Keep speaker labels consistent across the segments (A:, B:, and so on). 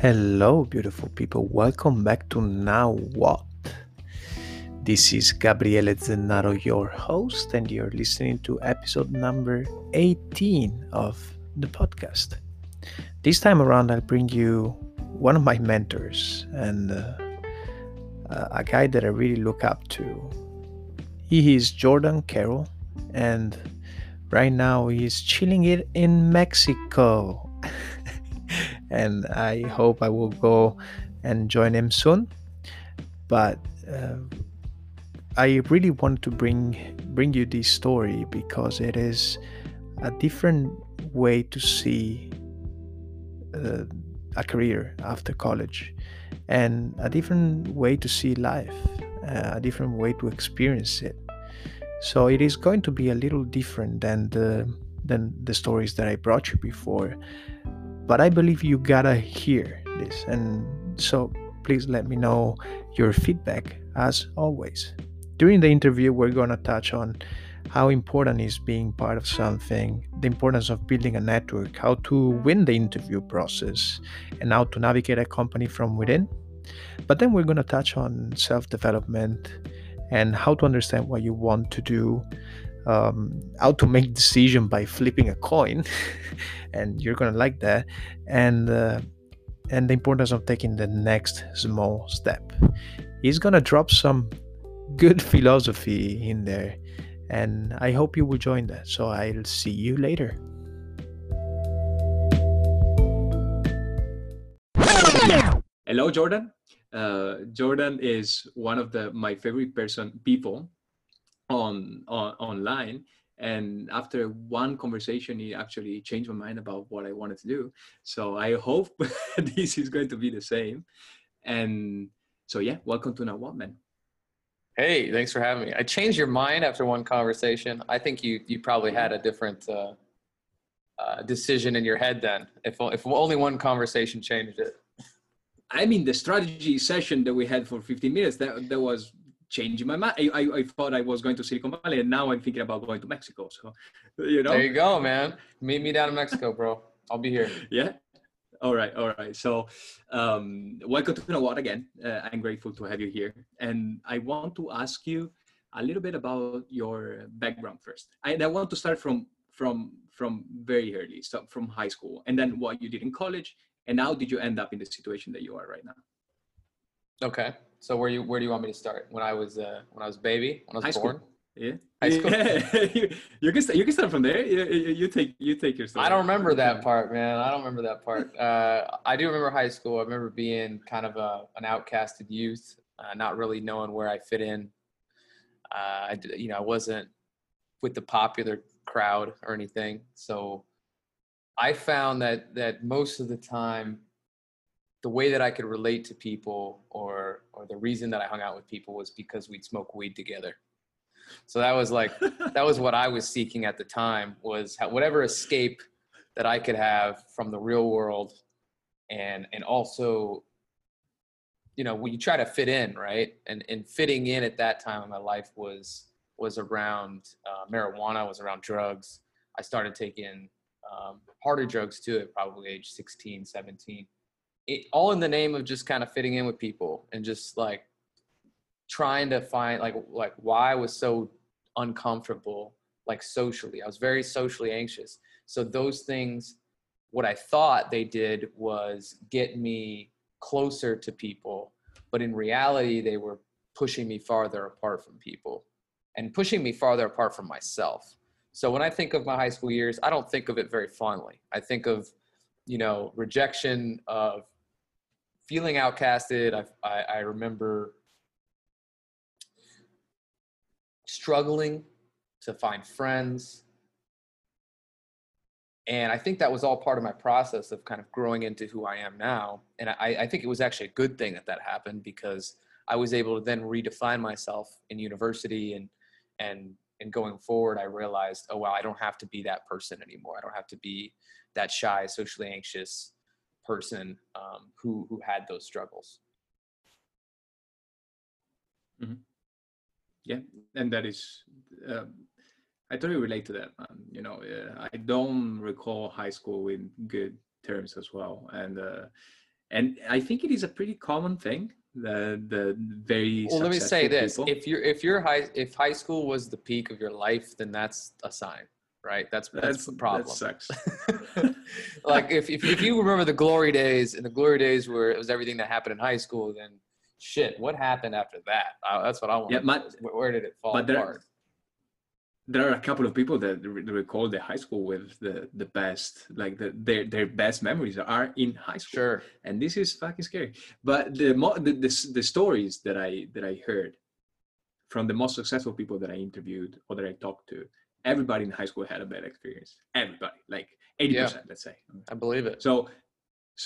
A: Hello, beautiful people. Welcome back to Now What? This is Gabriele Zennaro, your host, and you're listening to episode number 18 of the podcast. This time around, I'll bring you one of my mentors and uh, a guy that I really look up to. He is Jordan Carroll, and right now he's chilling it in Mexico. And I hope I will go and join him soon. But uh, I really want to bring bring you this story because it is a different way to see uh, a career after college and a different way to see life, uh, a different way to experience it. So it is going to be a little different than the than the stories that I brought you before but I believe you gotta hear this. And so please let me know your feedback as always. During the interview, we're gonna touch on how important is being part of something, the importance of building a network, how to win the interview process, and how to navigate a company from within. But then we're going to touch on self development and how to understand what you want to do, um, how to make decision by flipping a coin and you're gonna like that. And uh, and the importance of taking the next small step. He's gonna drop some good philosophy in there and i hope you will join that. So i'll see you later.
B: Hello jordan. Uh, jordan is one of the my favorite person people on, on online. And after one conversation he actually changed my mind about what i wanted to do. So i hope this is going to be the same. And so yeah welcome to now what man.
C: Hey thanks for having me. I changed your mind after one conversation. I think you you probably had a different uh, uh, decision in your head then if, if only one conversation changed it.
B: I mean the strategy session that we had for 15 minutes that, that was changing my mind. I, I, I, thought I was going to Silicon Valley, and now I'm thinking about going to Mexico. So, you know.
C: There you go, man. Meet me down in Mexico, bro. I'll be here.
B: Yeah. All right. All right. So, um, welcome to Now What again. Uh, I'm grateful to have you here, and I want to ask you a little bit about your background first. I, I want to start from from from very early, so from high school, and then what you did in college, and how did you end up in the situation that you are right now?
C: Okay. So where you where do you want me to start? When I was uh, when I was baby, when I was
B: High
C: born.
B: School. Yeah.
C: High school.
B: you, you, can start, you can start from there. You, you, you take you take your story.
C: I don't remember that part, man. I don't remember that part. Uh, I do remember high school. I remember being kind of a an outcasted youth, uh, not really knowing where I fit in. Uh, I you know I wasn't with the popular crowd or anything, so I found that that most of the time the way that I could relate to people or or the reason that I hung out with people was because we'd smoke weed together. So that was like that was what I was seeking at the time was whatever escape that I could have from the real world and and also you know when you try to fit in right? And and fitting in at that time in my life was was around uh, marijuana was around drugs. I started taking um, harder drugs too at probably age 16 17 it, all in the name of just kind of fitting in with people and just like trying to find like like why I was so uncomfortable like socially. I was very socially anxious. So those things what I thought they did was get me closer to people, but in reality they were pushing me farther apart from people and pushing me farther apart from myself. So when I think of my high school years, I don't think of it very fondly. I think of, you know, rejection of feeling outcasted. I, I, I remember struggling to find friends. And I think that was all part of my process of kind of growing into who I am now. And I, I think it was actually a good thing that that happened because I was able to then redefine myself in university and and and going forward, I realized, oh wow, I don't have to be that person anymore. I don't have to be that shy, socially anxious, person um, who who had those struggles.
B: Mm-hmm. Yeah, and that is, uh, I totally relate to that. You know, uh, I don't recall high school in good terms as well, and uh, and I think it is a pretty common thing. The the very
C: Well, let me say this:
B: people.
C: if you're if your high if high school was the peak of your life, then that's a sign, right? That's that's,
B: that's
C: the problem.
B: That sucks.
C: like if, if if you remember the glory days and the glory days where it was everything that happened in high school, then shit, what happened after that? Uh, that's what I want.
B: Yeah, my-
C: where, where did it fall
B: but there-
C: apart?
B: There are a couple of people that re- recall the high school with the the best like the, their their best memories are in high school.
C: Sure.
B: and this is fucking scary. But the, mo- the the the stories that i that i heard from the most successful people that i interviewed or that i talked to everybody in high school had a bad experience. Everybody. Like 80%
C: Yeah.
B: let's say.
C: I believe it.
B: so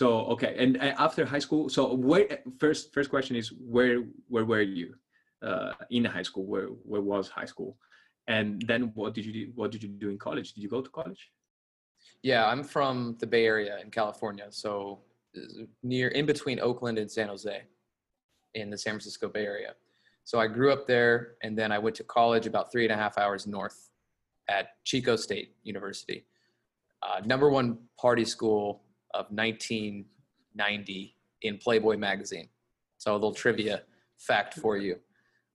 B: so okay. And after high school so where first first question is where where were you uh in high school? Where where was high school and then what did you do what did you do in college did you go to college
C: Yeah, I'm from the Bay Area in California, so uh, near in between Oakland and San Jose in the San Francisco Bay Area. So I grew up there and then I went to college about three and a half hours north at Chico State University. Uh, number one party school of 1990 in Playboy magazine. So a little trivia fact for you.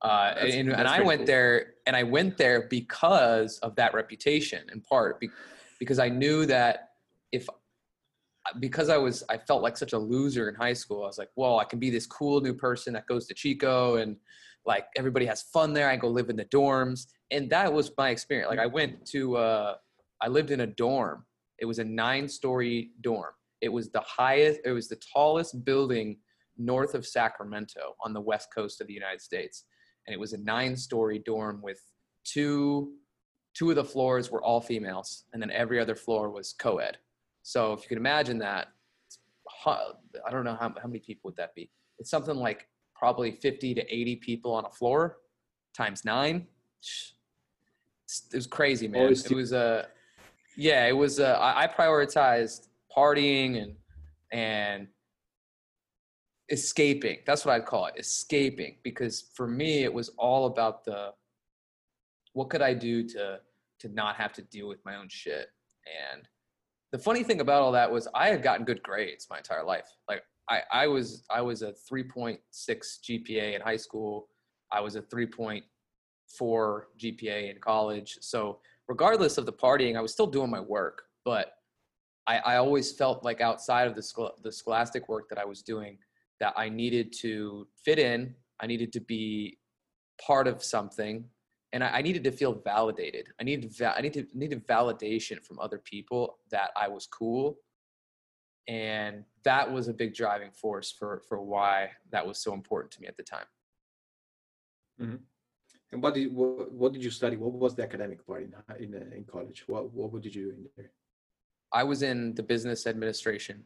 C: Uh, and, and I went
B: cool.
C: there and I went there because of that reputation in part be- because I knew that if because I was I felt like such a loser in high school. I was like, well, I can be this cool new person that goes to Chico and like everybody has fun there. I go live in the dorms, and that was my experience. Like I went to uh, I lived in a dorm. It was a nine-story dorm. It was the highest. It was the tallest building north of Sacramento on the west coast of the United States, and it was a nine-story dorm with two two of the floors were all females, and then every other floor was co-ed. So if you can imagine that, I don't know how, how many people would that be. It's something like probably 50 to 80 people on a floor times nine. It was crazy, man.
B: Always
C: It was a, uh, yeah, it was. Uh, I I prioritized partying and and escaping. That's what I'd call it, escaping. Because for me, it was all about the what could I do to to not have to deal with my own shit. And the funny thing about all that was I had gotten good grades my entire life. Like I, I was I was a 3.6 GPA in high school. I was a 3.4 GPA in college. So regardless of the partying, I was still doing my work. But I, I always felt like outside of the the scholastic work that I was doing, that I needed to fit in. I needed to be part of something and I, I needed to feel validated. I needed va- I needed needed validation from other people that I was cool, and that was a big driving force for for why that was so important to me at the time. Mm-hmm.
B: and what did what, what did you study what was the academic part in in, in college what what did you do in there
C: I was in the business administration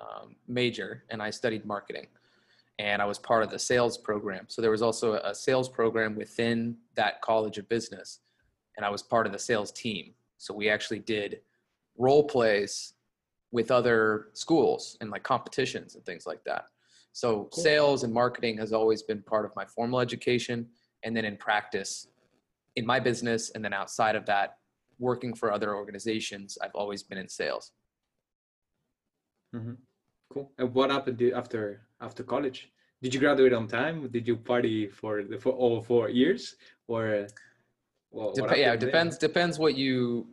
C: um, major, and I studied marketing, and I was part of the sales program. So there was also a sales program within that college of business, and I was part of the sales team. So we actually did role plays with other schools and like competitions and things like that. So
B: Cool.
C: sales and marketing has always been part of my formal education, and then in practice, in my business, and then outside of that, working for other organizations, I've always been in sales. Mm-hmm.
B: cool and what happened after after college did you graduate on time did you party for the for all four years or well,
C: Dep- yeah,
B: happened
C: it
B: then?
C: depends depends what you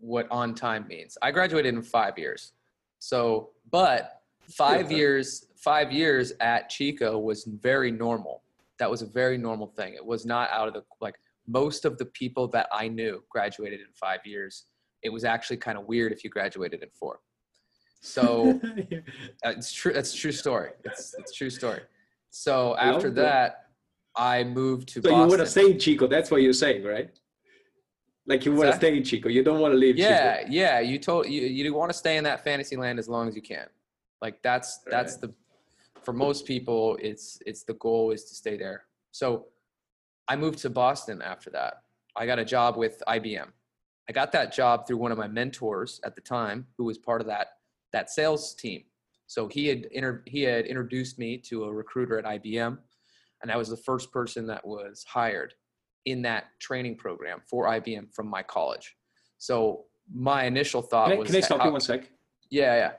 C: what on time means. I graduated in five years, so but five
B: Okay.
C: years five years at Chico was very normal. That was a very normal thing. It was not out of the like most of the people that I knew graduated in five years. It was actually kind of weird if you graduated in four. So
B: Yeah.
C: uh, it's true. That's a true story. It's it's a true story. So after
B: that.
C: I moved to
B: so you
C: Boston.
B: want to stay in chico that's what you're saying right like you want to stay in chico you don't want to leave
C: yeah
B: chico.
C: yeah you told you you want to stay in that fantasy land as long as you can like that's that's the for most people it's it's the goal is to stay there so i moved to boston after that i got a job with ibm i got that job through one of my mentors at the time who was part of that that sales team. So he had inter- he had introduced me to a recruiter at ibm and I was the first person that was hired in that training program for IBM from my college. So my initial thought
B: can I,
C: was,
B: can I stop you one sec?
C: Yeah, yeah,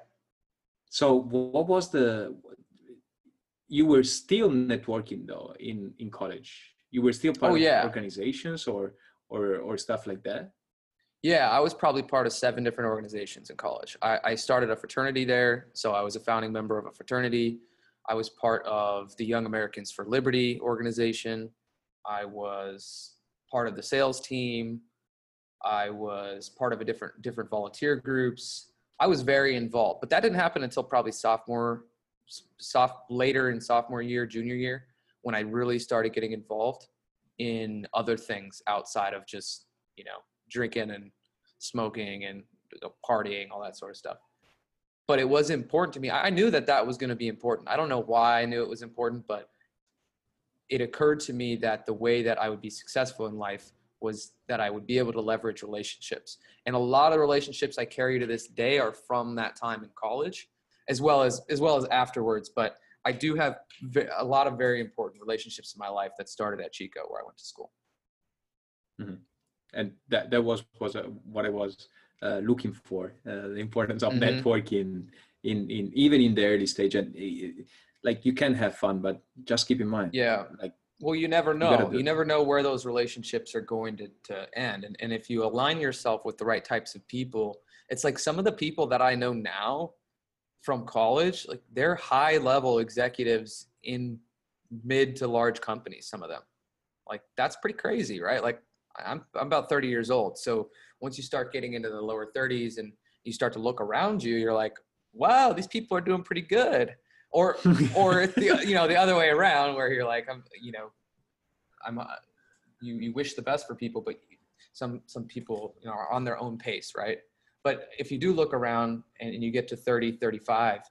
B: so what was the you were still networking though in in college? You were still part
C: Oh,
B: of
C: yeah.
B: organizations or or or stuff like that
C: Yeah, I was probably part of seven different organizations in college. I, I started a fraternity there, so I was a founding member of a fraternity. I was part of the Young Americans for Liberty organization. I was part of the sales team. I was part of a different different volunteer groups. I was very involved, but that didn't happen until probably sophomore, soft later in sophomore year, junior year, when I really started getting involved in other things outside of just you know drinking and smoking and you know, partying, all that sort of stuff. But it was important to me. I knew that that was going to be important. I don't know why I knew it was important, but it occurred to me that the way that I would be successful in life was that I would be able to leverage relationships. And a lot of relationships I carry to this day are from that time in college, as well as as well as afterwards. But I do have a lot of very important relationships in my life that started at Chico, where I went to school. Mm-hmm.
B: And that that was was uh, what I was uh, looking for uh, the importance of
C: Mhm.
B: networking in in even in the early stage and uh, like you can have fun but just keep in mind
C: Yeah.
B: like
C: Well, you never know.
B: do
C: You, never know where those relationships are going to, to end. And, and if you align yourself with the right types of people, it's like some of the people that I know now from college, like they're high level executives in mid to large companies, some of them. Like that's pretty crazy, right? Like I'm, I'm about 30 years old. So once you start getting into the lower 30s and you start to look around you, you're like, wow, these people are doing pretty good. Or or it's the you know the other way around where you're like I'm you know I'm uh, you you wish the best for people but some some people you know are on their own pace right but if you do look around and, and you get to 30 35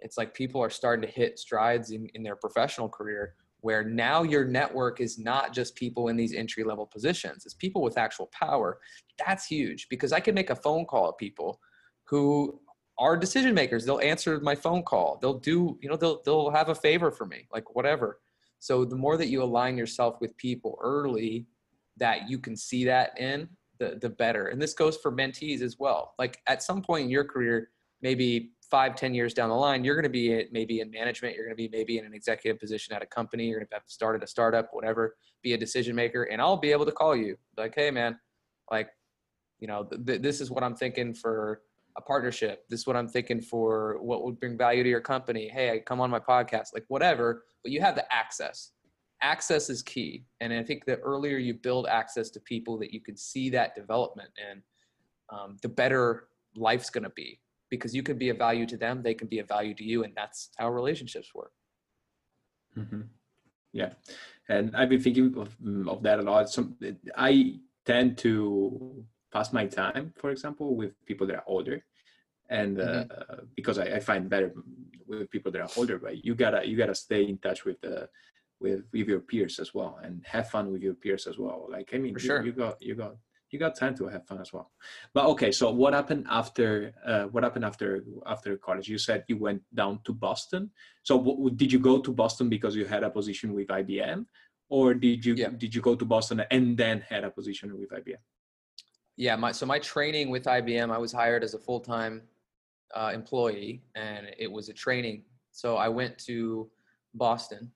C: it's like people are starting to hit strides in, in their professional career where now your network is not just people in these entry level positions it's people with actual power. That's huge because i can make a phone call at people who are decision makers. They'll answer my phone call. They'll do you know they'll they'll have a favor for me like whatever. So the more that you align yourself with people early that you can see that in the the better. And this goes for mentees as well. Like at some point in your career maybe five ten years down the line you're going to be maybe in management you're going to be maybe in an executive position at a company you're going to have started a startup whatever be a decision maker and i'll be able to call you like hey man like you know th- this is what i'm thinking for a partnership. This is what I'm thinking for what would bring value to your company. Hey, I come on my podcast, like whatever, but you have the access. Access is key. And I think the earlier you build access to people that you can see that development and um, the better life's going to be because you can be a value to them, they can be a value to you. And that's how relationships work.
B: Mhm. Yeah, and I've been thinking of, mm, of that a lot. Some I tend to pass my time, for example, with people that are older, and uh, because I, I find better with people that are older. But you gotta you gotta stay in touch with the with with your peers as well, and have fun with your peers as well. Like I mean, you,
C: sure.
B: you got you got you got time to have fun as well. But okay, so what happened after uh, what happened after after college? You said you went down to Boston. So w- did you go to Boston because you had a position with IBM, or did you
C: Yeah.
B: did you go to Boston and then had a position with IBM?
C: Yeah, my so my training with IBM, I was hired as a full time uh, employee, and it was a training. So I went to Boston,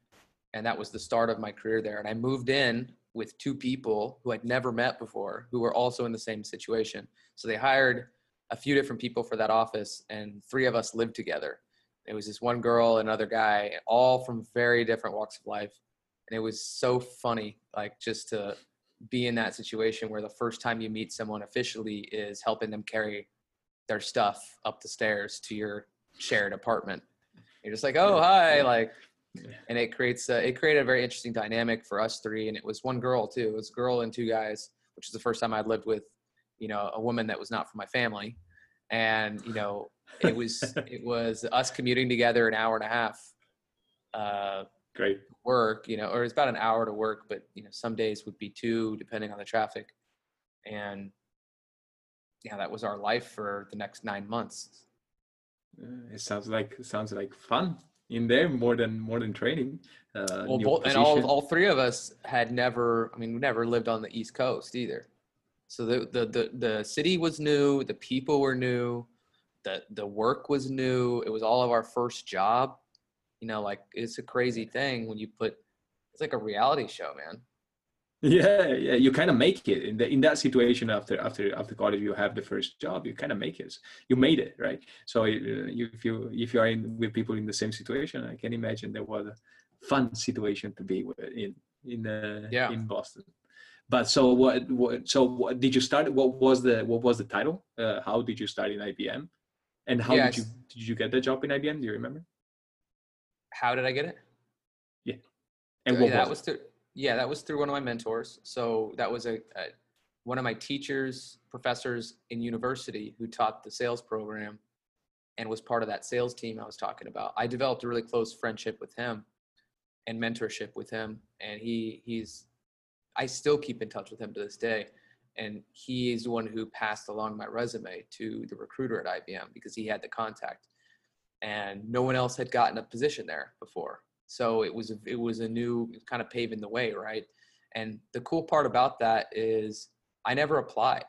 C: and that was the start of my career there. And I moved in with two people who I'd never met before, who were also in the same situation. So they hired a few different people for that office, and three of us lived together. It was this one girl, another guy, all from very different walks of life, and it was so funny, like just to be in that situation where the first time you meet someone officially is helping them carry their stuff up the stairs to your shared apartment. You're just like, oh hi, like, and it creates a, it created a very interesting dynamic for us three, and it was one girl too. It was a girl and two guys, which is the first time I'd lived with, you know, a woman that was not from my family, and you know, it was it was us commuting together an hour and a half. Uh,
B: Great.
C: work, you know, or it's about an hour to work, but you know, some days would be two depending on the traffic. And yeah, that was our life for the next nine months.
B: Uh, it sounds like it sounds like fun in there more than more than training. Uh,
C: Well, both, and all, all three of us had never, I mean, we never lived on the East Coast either. So the, the, the, the city was new, the people were new, the the work was new. It was all of our first job. You know, like it's a crazy thing when you put it's like a reality show, man.
B: Yeah, yeah, you kind of make it in the, in that situation after after after college. You have the first job, you kind of make it. You made it, right? So uh, if you if you are in with people in the same situation, I can imagine there was a fun situation to be in in uh,
C: yeah.
B: in Boston. But so what, what? So what, did you start? What was the what was the title? Uh, how did you start in IBM? And how yes. did you did you get the job in IBM? Do you remember?
C: How did I get it?
B: Yeah.
C: And what yeah, was that was through yeah, that was through one of my mentors. So that was a, a one of my teachers, professors in university who taught the sales program and was part of that sales team I was talking about. I developed a really close friendship with him and mentorship with him and he he's I still keep in touch with him to this day and he is the one who passed along my resume to the recruiter at IBM because he had the contact and no one else had gotten a position there before so it was it was a new kind of paving the way right? And the cool part about that is i never applied.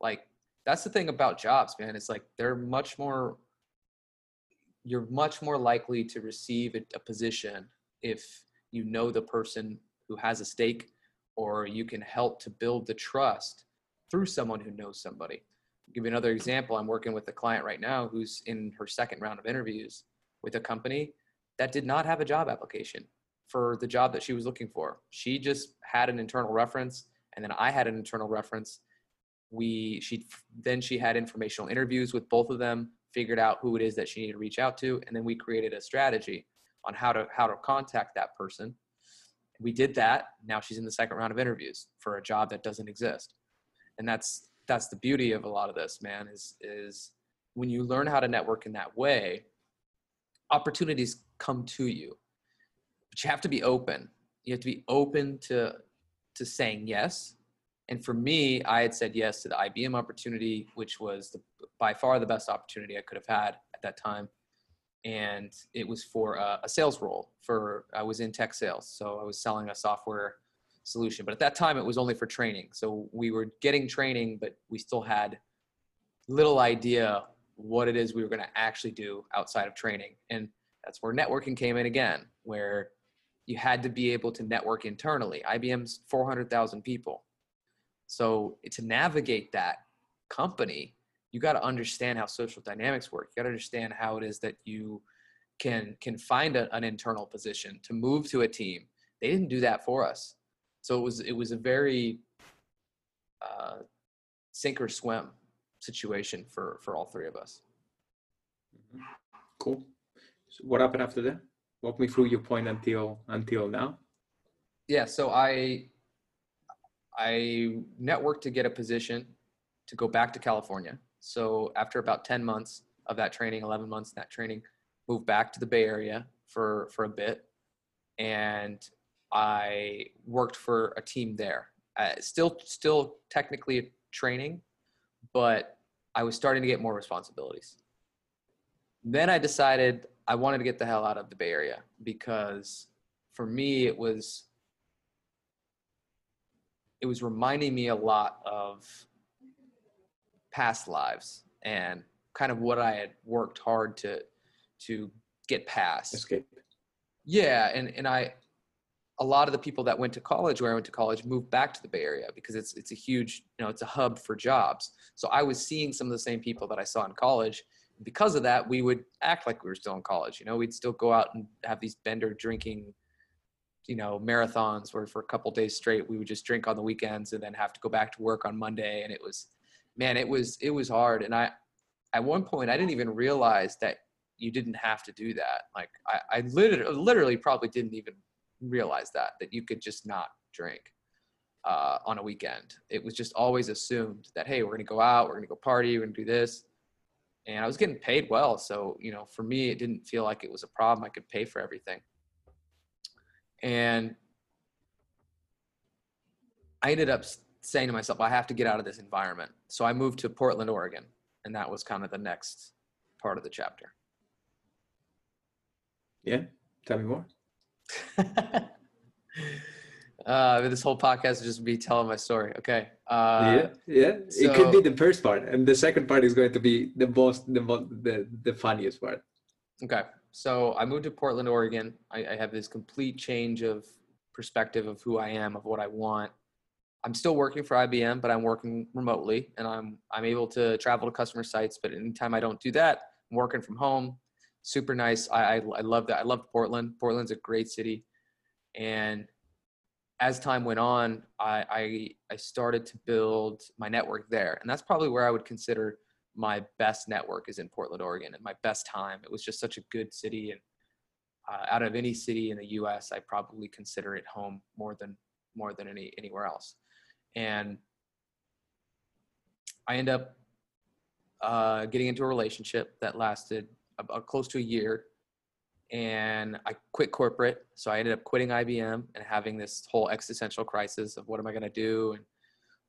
C: Like that's the thing about jobs man it's like they're much more you're much more likely to receive a, a position if you know the person who has a stake or you can help to build the trust through someone who knows somebody. I'll give you another example i'm working with a client right now who's in her second round of interviews with a company that did not have a job application for the job that she was looking for. She just had an internal reference, and then I had an internal reference. We she then she had informational interviews with both of them, figured out who it is that she needed to reach out to, and then we created a strategy on how to how to contact that person. We did that. Now she's in the second round of interviews for a job that doesn't exist, and that's that's the beauty of a lot of this, man. Is is when you learn how to network in that way, opportunities come to you. But you have to be open. You have to be open to to saying yes. And for me i had said yes to the ibm opportunity which was the, by far the best opportunity i could have had at that time. And it was for a, a sales role for i was in tech sales so i was selling a software solution. But at that time it was only for training. So we were getting training but we still had little idea what it is we were going to actually do outside of training. And that's where networking came in again, where you had to be able to network internally. IBM's 400,000 people. So to navigate that company, you got to understand how social dynamics work. You got to understand how it is that you can can find a, an internal position to move to a team. They didn't do that for us, so it was it was a very uh, sink or swim situation for for all three of us.
B: Mm-hmm. Cool. So what happened after that? Walk me through your point until until now.
C: Yeah, so I I networked to get a position to go back to California. So after about 10 months of that training, 11 months in that training, moved back to the Bay Area for for a bit and I worked for a team there. Uh, still still technically training, but I was starting to get more responsibilities. Then I decided I wanted to get the hell out of the Bay Area because for me it was it was reminding me a lot of past lives and kind of what I had worked hard to to get past.
B: Escape.
C: Yeah, and and I a lot of the people that went to college where I went to college moved back to the Bay Area because it's it's a huge, you know, it's a hub for jobs. So I was seeing some of the same people that I saw in college. Because of that, we would act like we were still in college. You know, we'd still go out and have these bender drinking, you know, marathons where for a couple days straight we would just drink on the weekends and then have to go back to work on Monday. And it was, man, it was it was hard. And I, at one point, I didn't even realize that you didn't have to do that. Like I, I literally, literally probably didn't even realize that that you could just not drink uh, on a weekend. It was just always assumed that hey, we're gonna go out, we're gonna go party, we're gonna do this, and I was getting paid well. So you know, for me, it didn't feel like it was a problem. I could pay for everything, and I ended up saying to myself, I have to get out of this environment. So I moved to Portland, Oregon, and that was kind of the next part of the chapter.
B: Yeah, tell me more.
C: Uh, this whole podcast is just me telling my story. Okay. Uh,
B: yeah, yeah. it could be the first part, and the second part is going to be the most, the most, the the funniest part.
C: Okay. So I moved to Portland, Oregon. I, I have this complete change of perspective of who I am, of what I want. I'm still working for IBM, but I'm working remotely, and I'm I'm able to travel to customer sites. But anytime I don't do that, I'm working from home. Super nice. I I, I love that. I love Portland. Portland's a great city, and as time went on, I, I, I started to build my network there, and that's probably where I would consider my best network is in Portland, Oregon, and my best time. It was just such a good city, and uh, out of any city in the U.S., I probably consider it home more than more than any anywhere else. And I end up uh, getting into a relationship that lasted about uh, close to a year and I quit corporate. So I ended up quitting IBM and having this whole existential crisis of what am I going to do and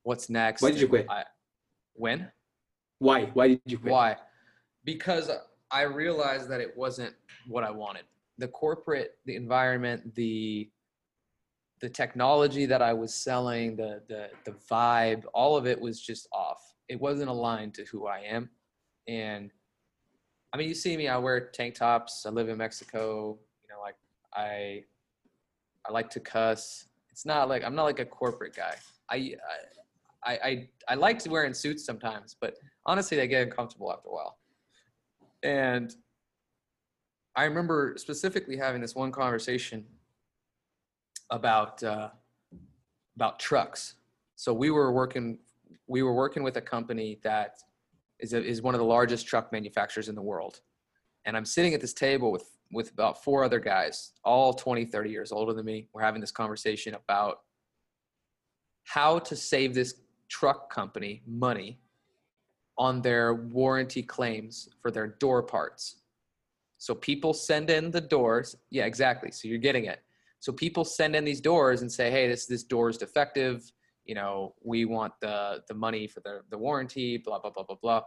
C: what's next.
B: Why did you quit?
C: I, when?
B: Why? Why did you quit?
C: Why? Because I realized that it wasn't what I wanted. The corporate, the environment, the the technology that I was selling, the the the vibe, all of it was just off. It wasn't aligned to who I am, and I mean, you see me. I wear tank tops. I live in Mexico. You know, like I, I like to cuss. It's not like I'm not like a corporate guy. I, I, I, I like to wearing suits sometimes, but honestly, they get uncomfortable after a while. And I remember specifically having this one conversation about uh, about trucks. So we were working we were working with a company that is, a, is one of the largest truck manufacturers in the world. And I'm sitting at this table with, with about four other guys, all 20, 30 years older than me. We're having this conversation about how to save this truck company money on their warranty claims for their door parts. So people send in the doors. Yeah, exactly. So you're getting it. So people send in these doors and say, "Hey, this this door is defective you know, we want the the money for the the warranty, blah blah blah blah blah.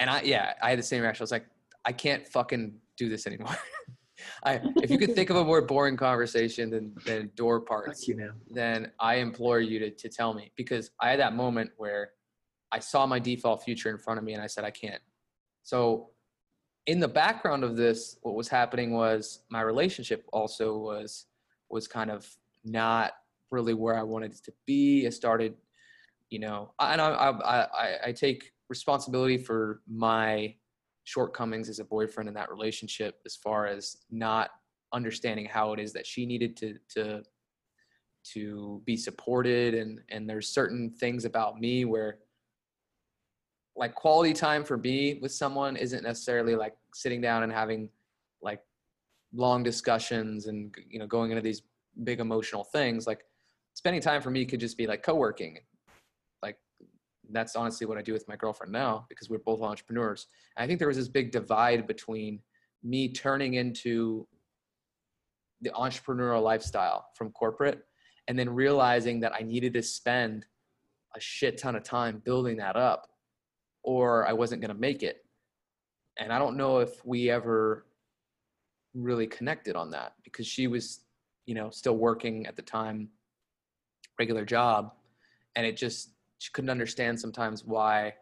C: And I yeah, I had the same reaction. I was like, I can't fucking do this anymore. I if you could think of a more boring conversation than than door parts,
B: you
C: then I implore you to to tell me because I had that moment where I saw my default future in front of me and I said I can't. So in the background of this, what was happening was my relationship also was was kind of not really where I wanted to be. I started, you know, and I, I, I, I take responsibility for my shortcomings as a boyfriend in that relationship as far as not understanding how it is that she needed to to to be supported and and there's certain things about me where like quality time for me with someone isn't necessarily like sitting down and having like long discussions and you know going into these big emotional things like spending time for me could just be like co-working. Like that's honestly what i do with my girlfriend now because we're both entrepreneurs. And i think there was this big divide between me turning into the entrepreneurial lifestyle from corporate and then realizing that i needed to spend a shit ton of time building that up or i wasn't going to make it. And i don't know if we ever really connected on that because she was you know still working at the time regular job and it just she couldn't understand sometimes why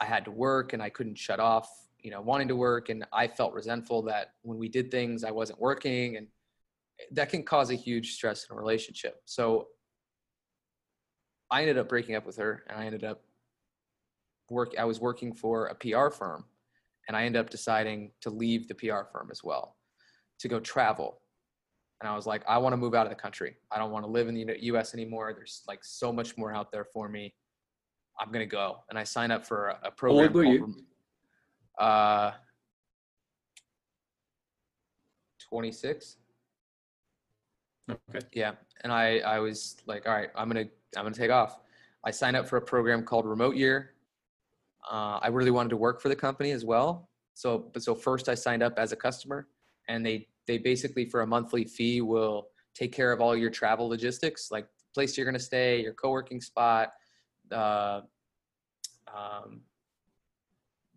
C: I had to work and I couldn't shut off, you know, wanting to work. And I felt resentful that when we did things, I wasn't working. And that can cause a huge stress in a relationship. So I ended up breaking up with her and I ended up work. I was working for a PR firm and I ended up deciding to leave the PR firm as well to go travel and I was like, I want to move out of the country. I don't want to live in the U.S. anymore. There's like so much more out there for me. I'm gonna go, and I signed up for a, a program.
B: How old were you?
C: Uh, 26.
B: Okay.
C: Yeah, and I I was like, all right, I'm gonna I'm gonna take off. I signed up for a program called Remote Year. Uh, I really wanted to work for the company as well. So, but so first I signed up as a customer, and they they basically for a monthly fee will take care of all your travel logistics, like place you're going to stay, your co-working spot. Uh, um,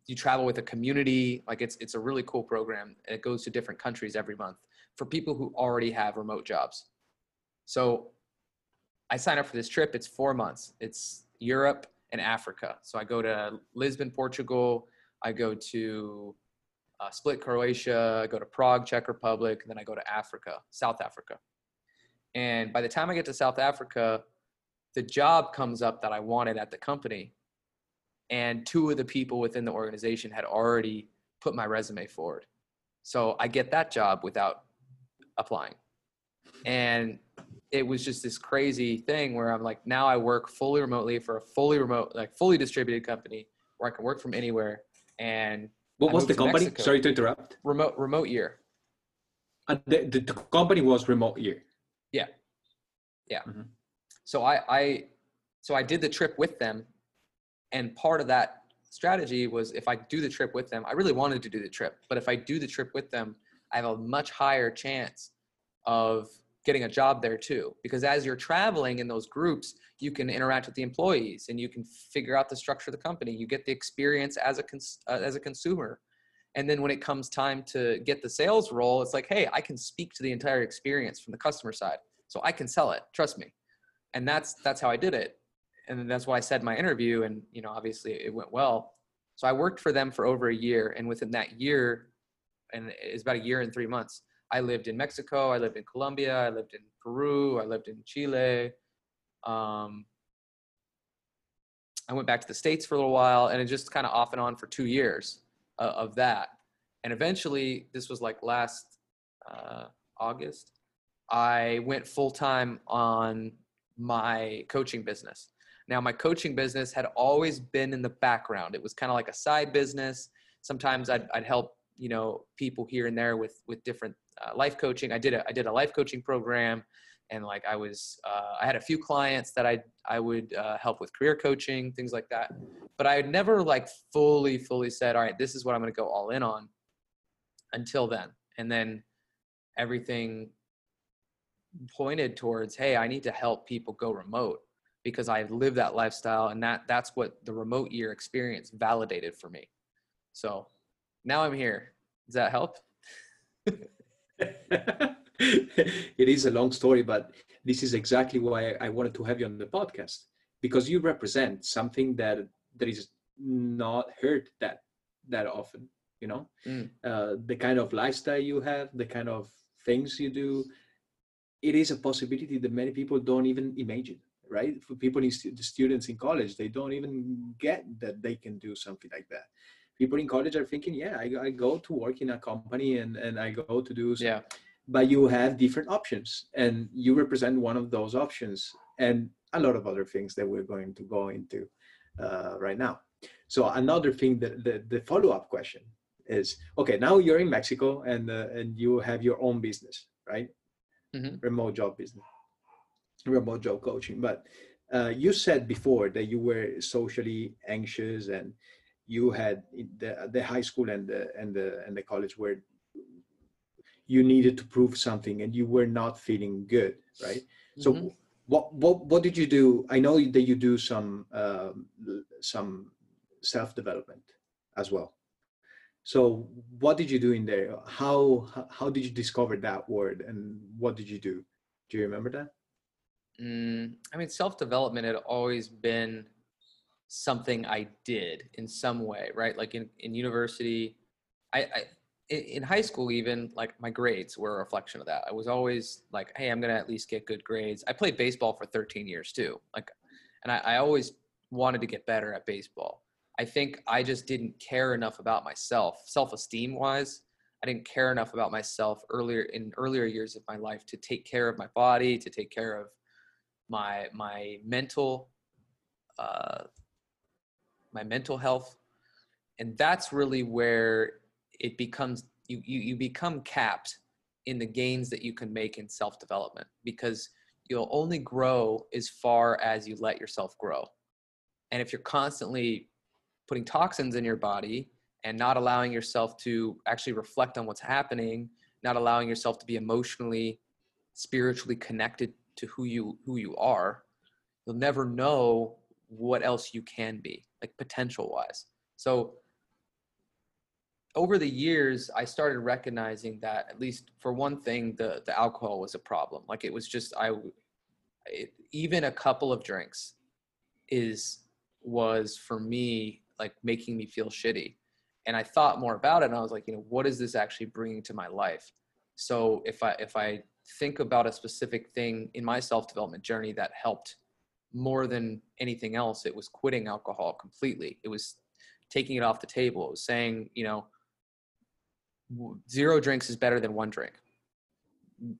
C: you travel with a community. Like it's it's a really cool program. It goes to different countries every month for people who already have remote jobs. So I sign up for this trip. It's four months. It's Europe and Africa. So I go to Lisbon, Portugal. I go to uh, Split, Croatia. Go to Prague, Czech Republic. Then I go to Africa, South Africa. And by the time I get to South Africa, the job comes up that I wanted at the company. And two of the people within the organization had already put my resume forward. So I get that job without applying. And it was just this crazy thing where I'm like, now I work fully remotely for a fully remote, like fully distributed company where I can work from anywhere. And
B: what
C: I
B: was the company?
C: Mexico.
B: Sorry to interrupt.
C: remote, remote year.
B: Uh, the, the, the company was remote year. Yeah. Yeah.
C: So I, I, so I did the trip with them. And part of that strategy was if I do the trip with them, I really wanted to do the trip, but if I do the trip with them, I have a much higher chance of getting a job there too. Because as you're traveling in those groups, you can interact with the employees and you can figure out the structure of the company. You get the experience as a cons- uh, as a consumer. And then when it comes time to get the sales role, it's like, hey, I can speak to the entire experience from the customer side, so I can sell it. Trust me. And that's that's how I did it. And that's why I said my interview. And you know, obviously, it went well. So I worked for them for over a year, and within that year, and it's about a year and three months, I lived in Mexico, I lived in Colombia, I lived in Peru, I lived in Chile. Um, I went back to the States for a little while, and it just kind of off and on for two years uh, of that. And eventually, this was like last uh, August, I went full time on my coaching business. Now, my coaching business had always been in the background. It was kind of like a side business. Sometimes I'd, I'd help, you know, people here and there with with different uh, life coaching. I did a I did a life coaching program, and like I was, uh, I had a few clients that I I would uh, help with career coaching, things like that. But I had never like fully fully said, all right, this is what I'm going to go all in on. Until then, and then everything pointed towards, hey, I need to help people go remote because I lived that lifestyle and that that's what the remote year experience validated for me. So now I'm here. Does that help?
B: it is a long story, but this is exactly why I wanted to have you on the podcast because you represent something that that is not heard that that often. You know,
C: Mm.
B: uh, the kind of lifestyle you have, the kind of things you do. It is a possibility that many people don't even imagine. Right? For people in the students in college, they don't even get that they can do something like that. People in college are thinking, yeah, I, I go to work in a company and, and I go to do
C: Yeah.
B: but you have different options and you represent one of those options and a lot of other things that we're going to go into uh, right now so another thing that the, the follow-up question is okay now you're in mexico and uh, and you have your own business right
C: Mhm.
B: remote job business remote job coaching but uh, you said before that you were socially anxious and you had the, the high school and the and the and the college where you needed to prove something and you were not feeling good right? So
C: Mhm.
B: what what what did you do? I know that you do some um, some self development as well. So what did you do in there? How how- how did you discover that word and what did you do? Do you remember that?
C: Mm, I mean, self development had always been something I did in some way, right? Like in, in university, I, I in, high school even like my grades were a reflection of that. I was always like, hey, I'm gonna at least get good grades. I played baseball for 13 years too, like, and I, I always wanted to get better at baseball. I think I just didn't care enough about myself, self esteem wise. I didn't care enough about myself earlier in earlier years of my life to take care of my body, to take care of my my mental uh, my mental health. And that's really where it becomes you, you you become capped in the gains that you can make in self-development because you'll only grow as far as you let yourself grow. And if you're constantly putting toxins in your body and not allowing yourself to actually reflect on what's happening not allowing yourself to be emotionally spiritually connected to who you who you are you'll never know what else you can be like potential wise so over the years, I started recognizing that at least for one thing, the the alcohol was a problem. Like it was just I, it, even a couple of drinks, is was for me like making me feel shitty, and I thought more about it, and I was like, you know, what is this actually bringing to my life? So if I if I think about a specific thing in my self development journey that helped more than anything else, it was quitting alcohol completely. It was taking it off the table. It was saying, you know, zero drinks is better than one drink.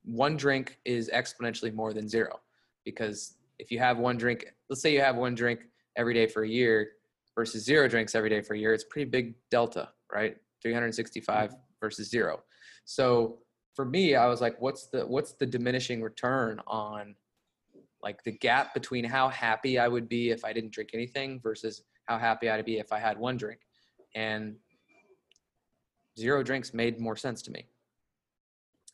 C: One drink is exponentially more than zero because if you have one drink, let's say you have one drink every day for a year versus zero drinks every day for a year, it's pretty big delta, right? 365 mm-hmm. versus zero. So for me, I was like, what's the what's the diminishing return on like the gap between how happy I would be if I didn't drink anything versus how happy I'd be if I had one drink. And zero drinks made more sense to me.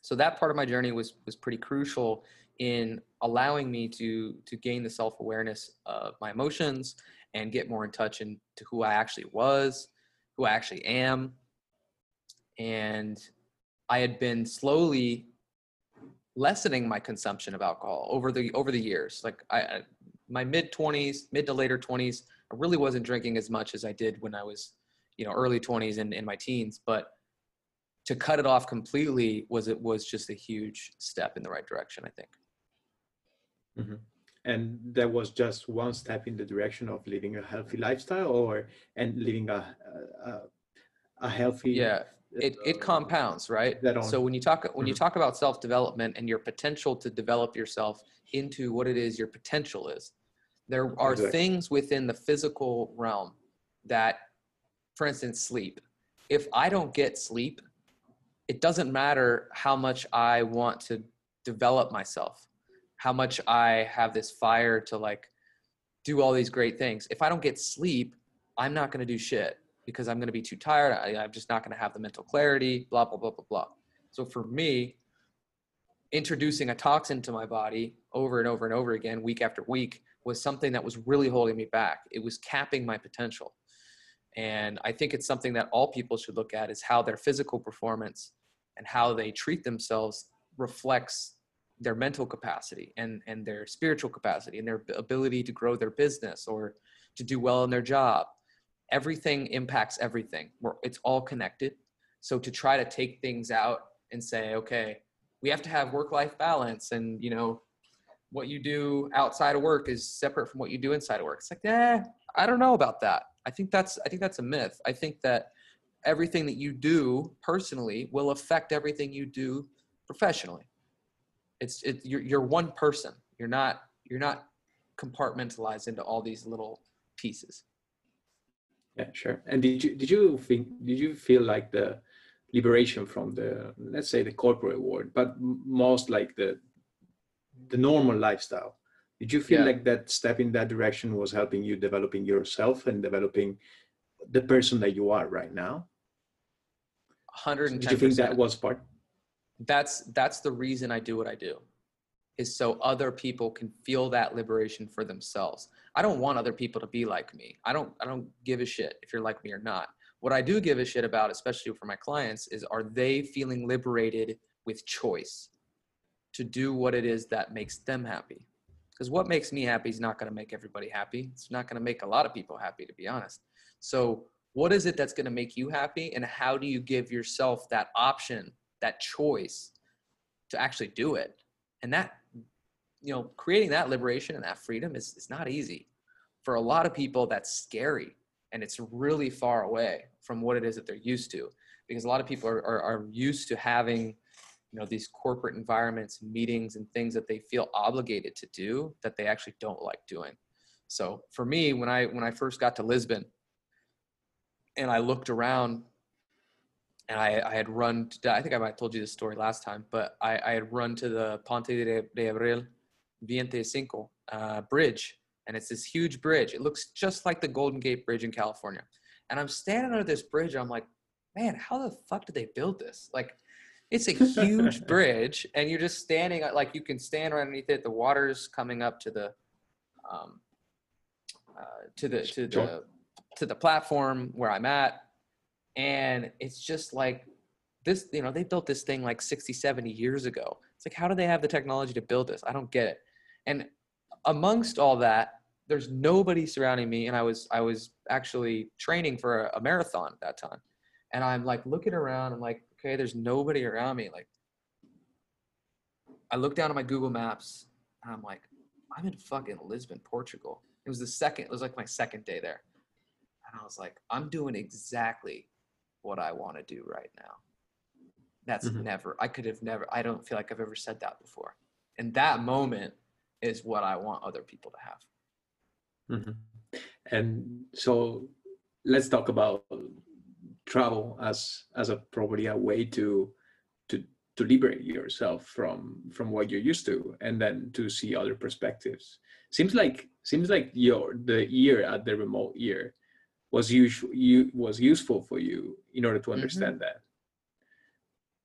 C: So that part of my journey was was pretty crucial in allowing me to to gain the self-awareness of my emotions and get more in touch into who I actually was, who I actually am. And I had been slowly lessening my consumption of alcohol over the over the years. Like I my mid 20s, mid to later 20s, I really wasn't drinking as much as I did when I was, you know, early 20s and in my teens, but to cut it off completely was it was just a huge step in the right direction, I think.
A: Mm-hmm. And that was just one step in the direction of living a healthy lifestyle, or and living a a, a healthy.
C: Yeah, it it uh, compounds, right? So when you talk when mm-hmm. you talk about self development and your potential to develop yourself into what it is your potential is, there are exactly. things within the physical realm that, for instance, sleep. If I don't get sleep, it doesn't matter how much I want to develop myself, how much I have this fire to like do all these great things. If I don't get sleep, I'm not going to do shit because I'm going to be too tired. I, am just not going to have the mental clarity, blah, blah, blah, blah, blah. So for me, introducing a toxin to my body over and over and over again, week after week, was something that was really holding me back. It was capping my potential. And I think it's something that all people should look at is how their physical performance and how they treat themselves reflects their mental capacity and, and their spiritual capacity and their ability to grow their business or to do well in their job. Everything impacts everything. it's all connected. So to try to take things out and say, okay, we have to have work-life balance and, you know, what you do outside of work is separate from what you do inside of work. It's like, eh, I don't know about that. I think that's I think that's a myth. I think that everything that you do personally will affect everything you do professionally. It's it, you're you're one person. You're not you're not compartmentalized into all these little pieces.
A: Yeah, sure. And did you did you think did you feel like the liberation from the let's say the corporate world, but most like the the normal lifestyle? Did you feel yeah. like that step in that direction was helping you developing yourself and developing the person that you are right now?
C: 110
A: Do you think that was part?
C: That's that's the reason I do what I do, is so other people can feel that liberation for themselves. I don't want other people to be like me. I don't I don't give a shit if you're like me or not. What I do give a shit about, especially for my clients, is are they feeling liberated with choice to do what it is that makes them happy? Because what makes me happy is not going to make everybody happy. It's not going to make a lot of people happy, to be honest. So what is it that's going to make you happy and how do you give yourself that option that choice to actually do it and that you know creating that liberation and that freedom is, is not easy for a lot of people. That's scary and it's really far away from what it is that they're used to because a lot of people are, are, are used to having you know these corporate environments meetings and things that they feel obligated to do that they actually don't like doing. So for me when i when i first got to lisbon and I looked around and I, I had run to, I think I might have told you this story last time, but I, I had run to the Ponte de, de Abril Viente Cinco uh, bridge. And it's this huge bridge. It looks just like the Golden Gate Bridge in California. And I'm standing under this bridge. I'm like, man, how the fuck did they build this? Like, it's a huge bridge, and you're just standing like you can stand right underneath it. The water's coming up to the, um, uh, to the to the to the platform where I'm at. And it's just like this you know they built this thing like 60 70 years ago. It's like how do they have the technology to build this? I don't get it. And amongst all that there's nobody surrounding me and i was i was actually training for a, a marathon at that time. And i'm like looking around i'm like okay there's nobody around me. Like i look down at my google maps and i'm like i'm in fucking lisbon portugal. It was the second it was like my second day there. And i was like i'm doing exactly what i want to do right now that's
B: Mhm.
C: never i could have never i don't feel like i've ever said that before and that moment is what i want other people to have
B: Mhm. And so let's talk about travel as as a probably a way to to to liberate yourself from from what you're used to and then to see other perspectives. Seems like seems like your the year at the remote year was usual you was useful for you in order to understand that.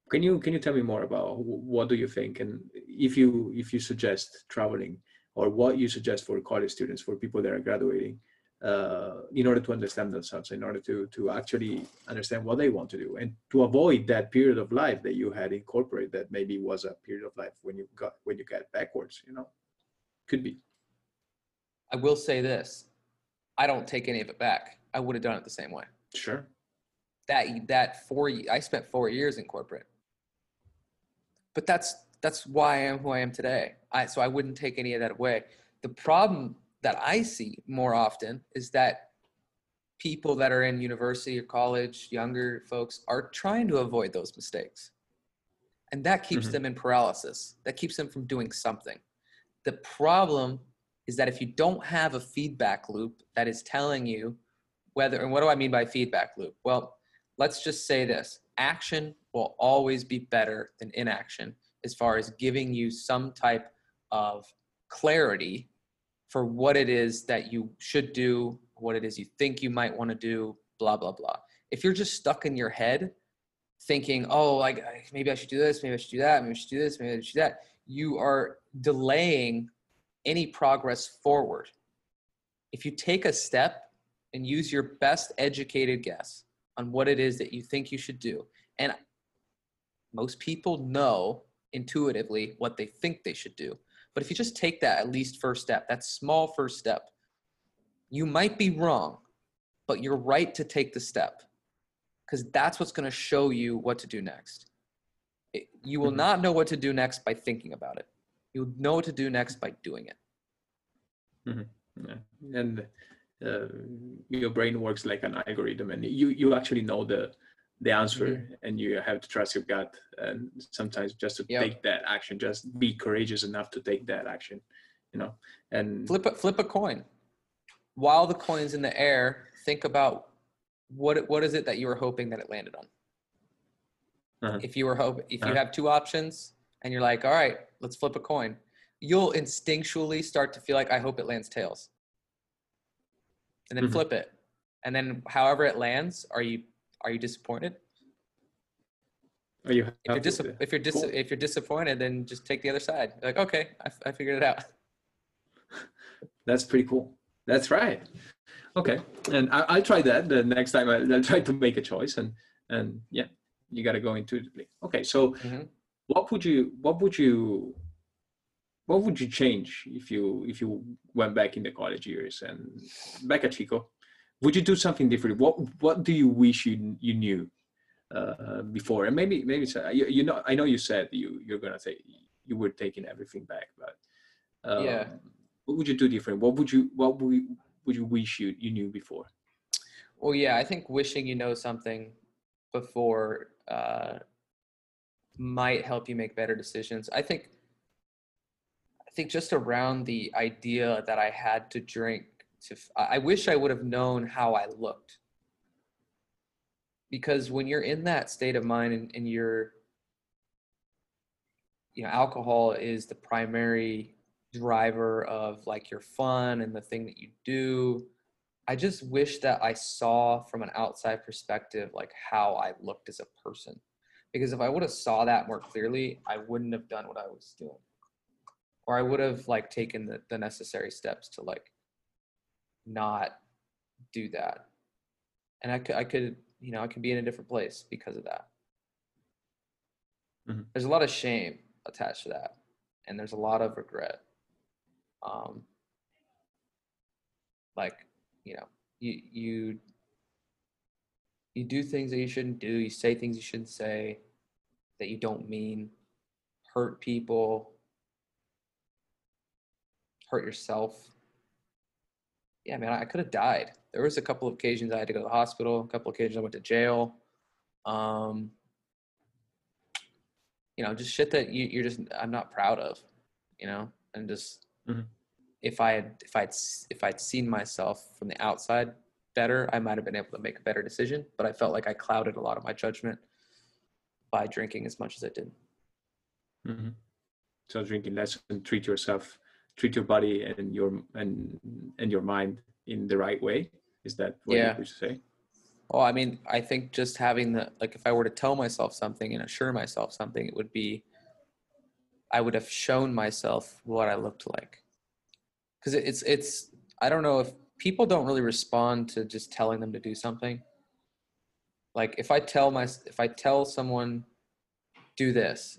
B: Can you can you tell me more about what do you think? And if you if you suggest traveling or what you suggest for college students for people that are graduating uh, in order to understand themselves in order to to actually understand what they want to do and to avoid that period of life that you had in corporate that maybe was a period of life when you got when you got backwards you know? Could be.
C: I will say this. I don't take any of it back i would have done it the same way.
B: Sure.
C: That that four i spent four years in corporate. But that's that's why i am who i am today. I so i wouldn't take any of that away. The problem that i see more often is that people that are in university or college younger folks are trying to avoid those mistakes. And that keeps
B: Mhm.
C: them in paralysis. That keeps them from doing something. The problem is that if you don't have a feedback loop that is telling you whether and what do i mean by feedback loop? Well let's just say this. Action will always be better than inaction as far as giving you some type of clarity for what it is that you should do what it is you think you might want to do blah blah blah. If you're just stuck in your head thinking oh like maybe i should do this maybe i should do that maybe i should do this maybe i should do that you are delaying any progress forward. If you take a step and use your best educated guess on what it is that you think you should do. And most people know intuitively what they think they should do. But if you just take that at least first step, that small first step, you might be wrong, but you're right to take the step because that's what's going to show you what to do next. It- you will
B: Mhm.
C: not know what to do next by thinking about it. You'll know what to do next by doing it.
B: yeah. and uh, your brain works like an algorithm and you you actually know the the answer and you have to trust your gut and sometimes just to
C: Yep.
B: take that action just be courageous enough to take that action you know and
C: flip a, flip a coin while the coin's in the air think about what it- what is it that you were hoping that it landed on
B: Uh-huh.
C: if you were hope if you
B: Uh-huh.
C: have two options and you're like all right let's flip a coin you'll instinctually start to feel like i hope it lands tails and then
B: Mhm.
C: flip it and then however it lands are you are you disappointed
B: are you
C: if you're dis- if you're dis-
B: Cool.
C: if you're disappointed then just take the other side You're like okay I, f- I figured it out
B: That's pretty cool. That's right. Okay, and I, I'll try that the next time. I, I'll try to make a choice, and and yeah, you got to go intuitively. Okay, so
C: Mhm.
B: what would you what would you what would you change if you if you went back in the college years and back at Chico? Would you do something different? What what do you wish you you knew uh, before? And maybe maybe so- you, you know I know you said you you're gonna take you were taking everything back, but um,
C: Yeah.
B: what would you do different? What would you what would you, would you wish you you knew before?
C: Well, yeah, I think wishing you know something before uh, might help you make better decisions. I think, think just around the idea that I had to drink to, I wish I would have known how I looked. Because when you're in that state of mind and, and you're, you know, alcohol is the primary driver of like your fun and the thing that you do I just wish that I saw from an outside perspective like how I looked as a person. Because if I would have saw that more clearly, I wouldn't have done what I was doing. Or I would have like taken the, the necessary steps to like not do that. And I could I could, you know, I could be in a different place because of that.
B: Mhm.
C: There's a lot of shame attached to that, and there's a lot of regret. Um, like, you know, you you you do things that you shouldn't do. You say things you shouldn't say that you don't mean. Hurt people. Hurt yourself. Yeah, man, I could have died. There was a couple of occasions I had to go to the hospital. A couple of occasions I went to jail. Um, you know, just shit that you, you're just I'm not proud of. You know, and just
B: Mhm.
C: if I had if I'd if I'd seen myself from the outside better, I might have been able to make a better decision. But I felt like I clouded a lot of my judgment by drinking as much as I did.
B: hmm So drinking less and treat yourself, treat your body and your and and your mind in the right way. Is that what
C: Yeah.
B: you would say?
C: Oh, I mean, I think just having the like, if I were to tell myself something and assure myself something, it would be, I would have shown myself what I looked like. Because it's it's I don't know if people don't really respond to just telling them to do something. Like if I tell my if I tell someone, do this,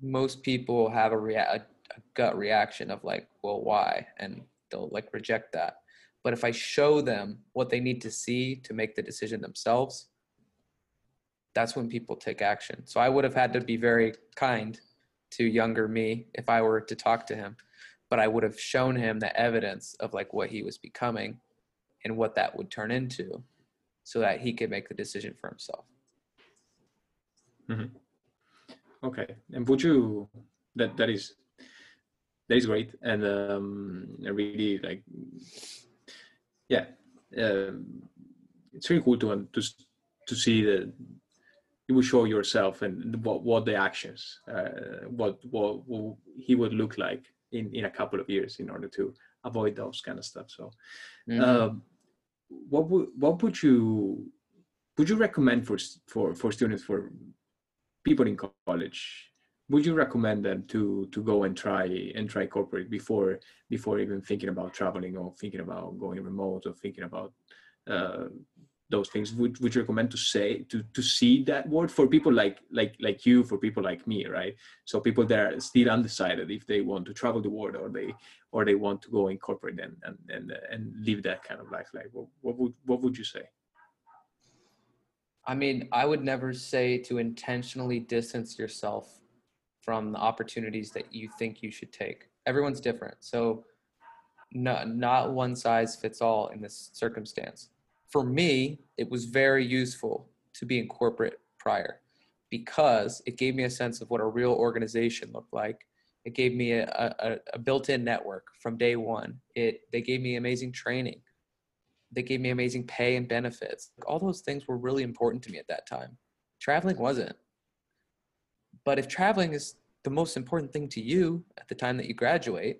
C: most people have a, rea- a, gut reaction of like, well, why, and they'll like reject that. But if I show them what they need to see to make the decision themselves, that's when people take action. So I would have had to be very kind to younger me if I were to talk to him, but I would have shown him the evidence of like what he was becoming and what that would turn into so that he could make the decision for himself. Mm-hmm.
B: Okay. And would you that that is that is great. And um really like yeah um, it's really cool to un- to to see that you will show yourself and what what the actions uh, what, what what he would look like in in a couple of years in order to avoid those kind of stuff. So um, what would what would you would you recommend for for for students for people in college would you recommend them to to go and try and try corporate before before even thinking about traveling or thinking about going remote or thinking about uh, those things? Would, would you recommend to say to to see that word for people like like like you for people like me right? So people that are still undecided if they want to travel the world or they or they want to go in corporate and and and, and live that kind of life like what, what would what would you say?
C: I mean, I would never say to intentionally distance yourself from the opportunities that you think you should take. Everyone's different. So not not one size fits all in this circumstance. For me, it was very useful to be in corporate prior because it gave me a sense of what a real organization looked like. It gave me a, a, a built-in network from day one. It they gave me amazing training they gave me amazing pay and benefits. All those things were really important to me at that time. Traveling wasn't. But if traveling is the most important thing to you at the time that you graduate,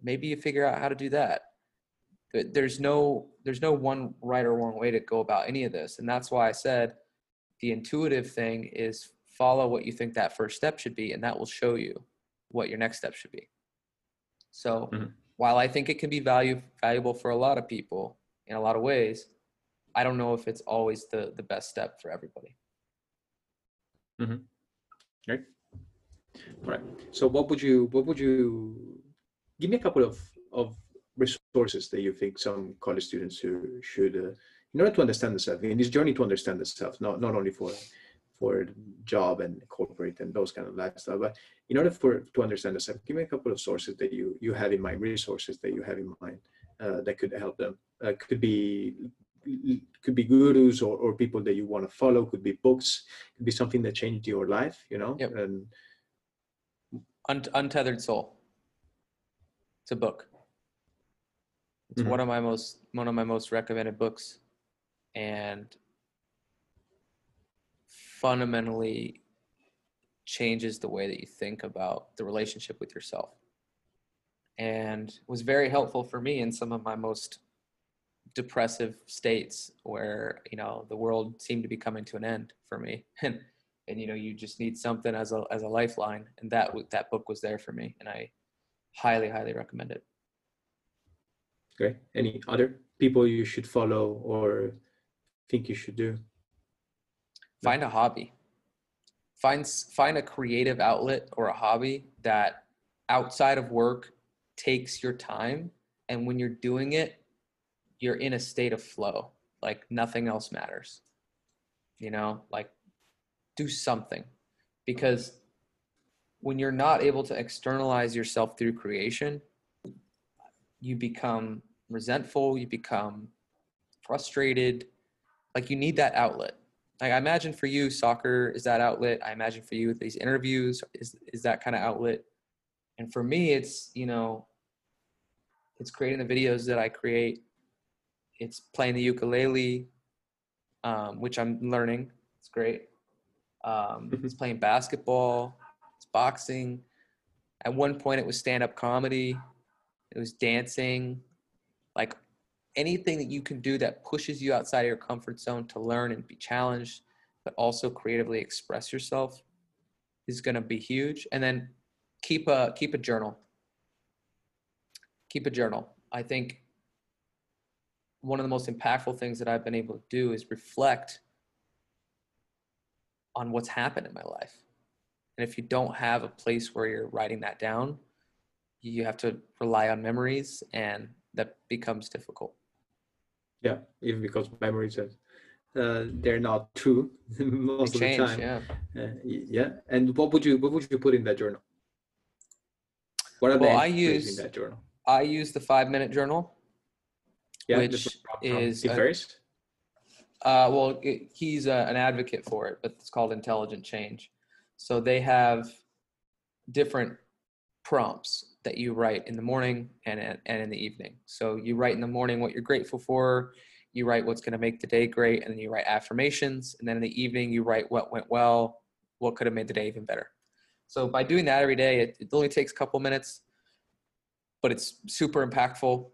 C: maybe you figure out how to do that. There's no there's no one right or wrong way to go about any of this. And that's why I said the intuitive thing is follow what you think that first step should be and that will show you what your next step should be. So
B: Mhm.
C: while I think it can be value valuable for a lot of people in a lot of ways, I don't know if it's always the the best step for everybody.
B: Right? All right. So what would you what would you give me a couple of of resources that you think some college students who should uh, in order to understand themselves in this journey to understand themselves not not only for for job and corporate and those kind of lifestyle but in order for to understand themselves give me a couple of sources that you you have in mind resources that you have in mind uh, that could help them uh, could be could be gurus or, or people that you want to follow could be books could be something that changed your life you know
C: Yep.
B: and
C: Un- Untethered Soul. It's a book. It's
B: Mhm.
C: one of my most one of my most recommended books, and fundamentally changes the way that you think about the relationship with yourself, and was very helpful for me in some of my most depressive states where you know the world seemed to be coming to an end for me and and you know you just need something as a as a lifeline and that that book was there for me and i highly highly recommend it
B: Okay. Any other people you should follow or think you should do?
C: Find a hobby. Find find a creative outlet or a hobby that outside of work takes your time and when you're doing it you're in a state of flow like nothing else matters you know like do something. Because when you're not able to externalize yourself through creation you become resentful you become frustrated like you need that outlet. Like i imagine for you soccer is that outlet. I imagine for you these interviews is is that kind of outlet. And for me it's you know it's creating the videos that i create it's playing the ukulele um, which i'm learning. It's great. Um,
B: Mhm.
C: it's playing basketball. It's boxing. At one point it was stand-up comedy. It was dancing. Like anything that you can do that pushes you outside of your comfort zone to learn and be challenged but also creatively express yourself is going to be huge. And then keep a keep a journal. Keep a journal. I think one of the most impactful things that i've been able to do is reflect on what's happened in my life and if you don't have a place where you're writing that down you have to rely on memories and that becomes difficult
B: Yeah, even because memories are, uh, they're not true most
C: They
B: of the time.
C: yeah
B: Uh, yeah. And what would you what would you put in that journal? What are
C: Well,
B: the
C: I use-
B: in that journal?
C: i use the five minute journal
B: Yeah,
C: which
B: this was from- from
C: is a- Uh, well, it, he's uh, an advocate for it, but it's called intelligent change. So they have different prompts that you write in the morning and and in the evening. So you write in the morning what you're grateful for. You write what's going to make the day great, and then you write affirmations. And then in the evening, you write what went well, what could have made the day even better. So by doing that every day, it, it only takes a couple minutes, but it's super impactful.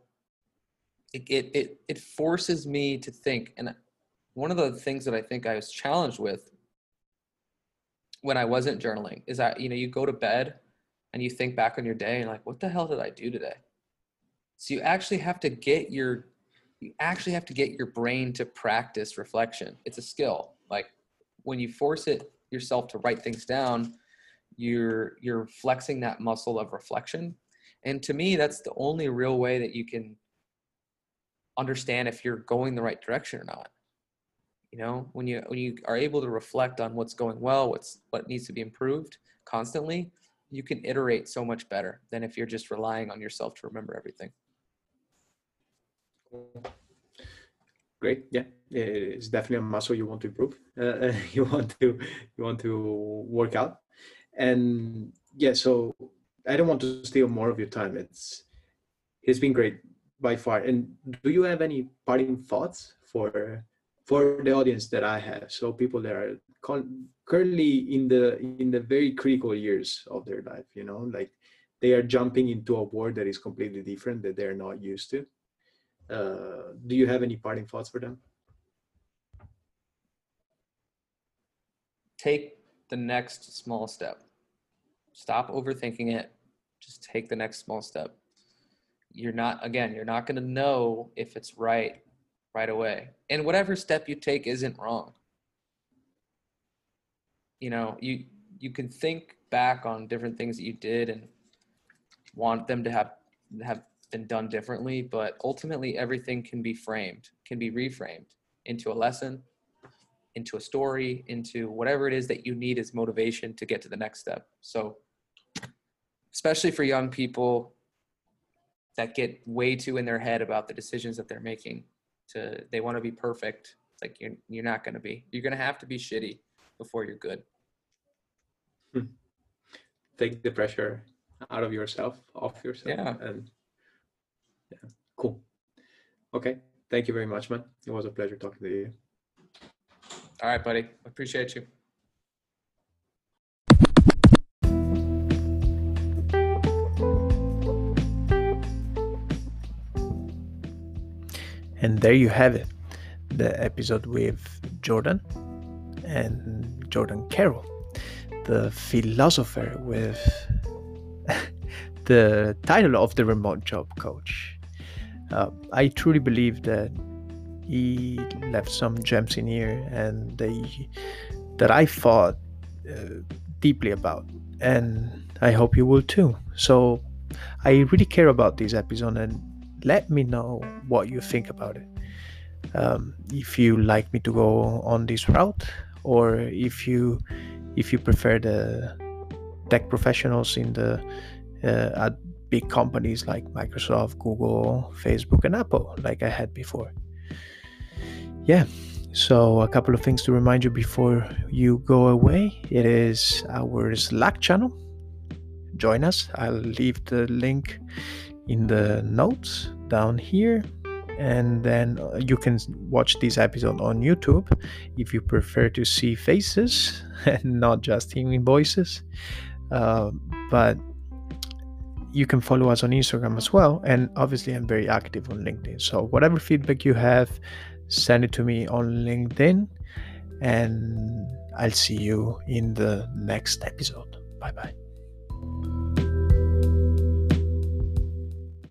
C: It, it it forces me to think, and one of the things that I think I was challenged with when I wasn't journaling is that you know you go to bed and you think back on your day and like what the hell did I do today? So you actually have to get your you actually have to get your brain to practice reflection. It's a skill. Like when you force it yourself to write things down, you're you're flexing that muscle of reflection. And to me that's the only real way that you can understand if you're going the right direction or not you know when you when you are able to reflect on what's going well what's what needs to be improved constantly you can iterate so much better than if you're just relying on yourself to remember everything
B: Great. Yeah, it's definitely a muscle you want to improve. Uh, you want to you want to work out, and yeah. So I don't want to steal more of your time. It's it's been great by far. And do you have any parting thoughts for for the audience that I have? So people that are con- currently in the in the very critical years of their life. You know, like they are jumping into a world that is completely different that they're not used to uh, do you have any parting thoughts for them?
C: take the next small step stop overthinking it just take the next small step you're not again you're not going to know if it's right right away. And whatever step you take isn't wrong. You know you you can think back on different things that you did and want them to have have been done differently but ultimately everything can be framed can be reframed into a lesson into a story into whatever it is that you need as motivation to get to the next step. So especially for young people that get way too in their head about the decisions that they're making to they want to be perfect it's like you're, you're not going to be you're going to have to be shitty before you're good hmm.
B: Take the pressure out of yourself, off yourself.
C: Yeah.
B: And yeah, cool. Okay. Thank you very much, man. It was a pleasure talking to you.
C: all right buddy appreciate you
A: And there you have it the episode with Jordan and Jordan Carroll, the philosopher with the title of the remote job coach. Uh, I truly believe that he left some gems in here and they that I thought uh, deeply about, and I hope you will too. So I really care about this episode, and let me know what you think about it. Um, if you like me to go on this route, or if you if you prefer the tech professionals in the uh, at big companies like Microsoft, Google, Facebook, and Apple, like I had before. Yeah, so, a couple of things to remind you before you go away it is our Slack channel. Join us. I'll leave the link in the notes down here. And then uh, you can watch this episode on YouTube if you prefer to see faces and not just hearing voices. Uh, but you can follow us on Instagram as well. And obviously, I'm very active on LinkedIn. So, whatever feedback you have, send it to me on LinkedIn, and I'll see you in the next episode. Bye bye.